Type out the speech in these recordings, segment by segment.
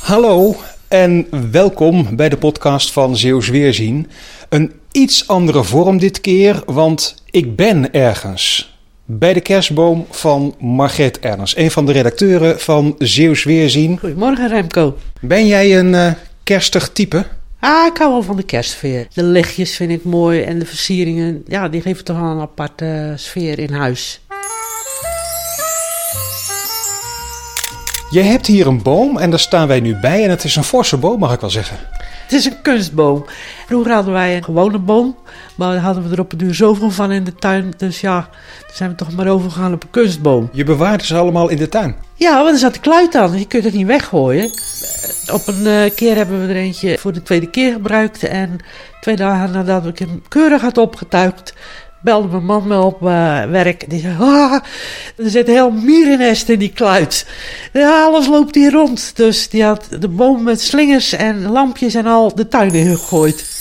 Hallo en welkom bij de podcast van Zeeuws Weerzien. Een iets andere vorm dit keer, want ik ben ergens. Bij de kerstboom van Margreet Ernst, een van de redacteuren van Zeeuws Weerzien. Goedemorgen Remco. Ben jij een eh, kerstig type? Ah, ik hou wel van de kerstsfeer. De lichtjes vind ik mooi en de versieringen, ja, die geven toch wel een aparte sfeer in huis. Je hebt hier een boom en daar staan wij nu bij en het is een forse boom mag ik wel zeggen. Het is een kunstboom. Vroeger hadden wij een gewone boom, maar daar hadden we er op een duur zoveel van in de tuin. Dus ja, daar zijn we toch maar overgegaan op een kunstboom. Je bewaart ze allemaal in de tuin. Ja, want er zat de kluit aan. Je kunt het niet weggooien. Op een eh, keer hebben we er eentje voor de tweede keer gebruikt. En twee dagen nadat ik hem keurig had opgetuigd, belde mijn man me op eh, werk. Die zei, ah, er zit een heel mierennest in die kluit. Ja, alles loopt hier rond. Dus die had de boom met slingers en lampjes en al de tuin in gegooid.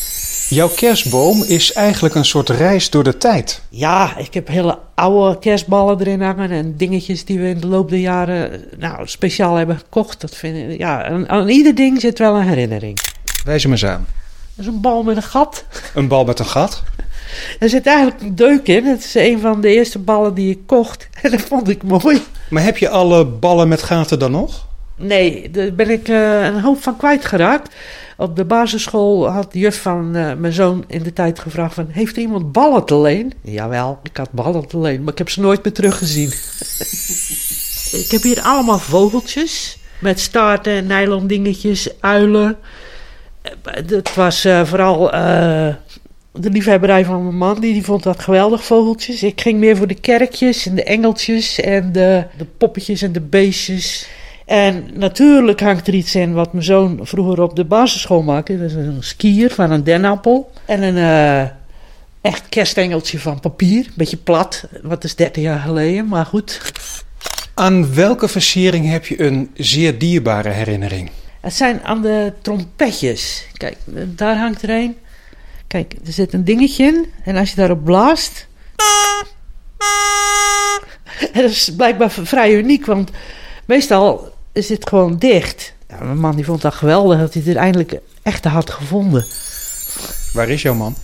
Jouw kerstboom is eigenlijk een soort reis door de tijd. Ja, ik heb hele oude kerstballen erin hangen en dingetjes die we in de loop der jaren nou, speciaal hebben gekocht. Dat vind ik, ja, aan, aan ieder ding zit wel een herinnering. Wijs hem eens aan. Dat is een bal met een gat. Een bal met een gat. Er zit eigenlijk een deuk in. Het is een van de eerste ballen die ik kocht. En dat vond ik mooi. Maar heb je alle ballen met gaten dan nog? Nee, daar ben ik eh, een hoop van kwijtgeraakt. Op de basisschool had de juf van eh, mijn zoon in de tijd gevraagd van... Heeft er iemand ballen te leen? Jawel, ik had ballen te leen, maar ik heb ze nooit meer teruggezien. ik heb hier allemaal vogeltjes. Met staarten en nylon dingetjes, uilen. Eh, Het was eh, vooral eh, de liefhebberij van mijn man. Die, die vond dat geweldig, vogeltjes. Ik ging meer voor de kerkjes en de engeltjes en de, de poppetjes en de beestjes. En natuurlijk hangt er iets in wat mijn zoon vroeger op de basisschool maakte. Dat is een skier van een dennappel. En een eh, echt kerstengeltje van papier. Beetje plat, wat is 30 jaar geleden, maar goed. Aan welke versiering heb je een zeer dierbare herinnering? Het zijn aan de trompetjes. Kijk, daar hangt er een. Kijk, er zit een dingetje in. En als je daarop blaast. En dat is blijkbaar vrij uniek, want meestal is het gewoon dicht. Ja, mijn man die vond dat geweldig dat hij het eindelijk echt had gevonden. Waar is jouw man?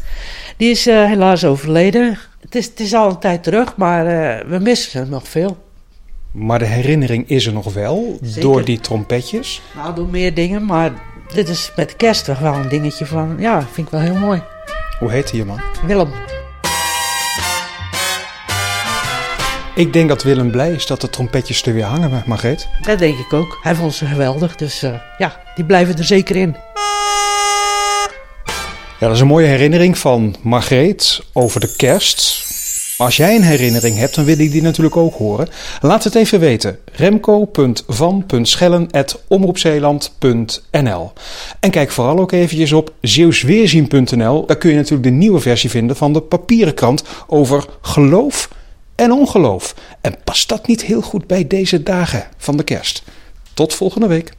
Die is eh, helaas overleden. Het is, het is al een tijd terug, maar eh, we missen hem nog veel. Maar de herinnering is er nog wel, Zeker. door die trompetjes. Nou, door meer dingen, maar dit is met kerst toch wel een dingetje van... Ja, vind ik wel heel mooi. Hoe heette je man? Willem. Ik denk dat Willem blij is dat de trompetjes er weer hangen, Margreet. Dat denk ik ook. Hij vond ze geweldig, dus eh, ja, die blijven er zeker in. Ja, dat is een mooie herinnering van Margreet over de kerst. Als jij een herinnering hebt, dan wil ik die natuurlijk ook horen. Laat het even weten. remco.van.schellen.omroepzeeland.nl En kijk vooral ook eventjes op zeeuwsweerzien.nl. Daar kun je natuurlijk de nieuwe versie vinden van de papieren krant over geloof en ongeloof. En past dat niet heel goed bij deze dagen van de kerst? Tot volgende week.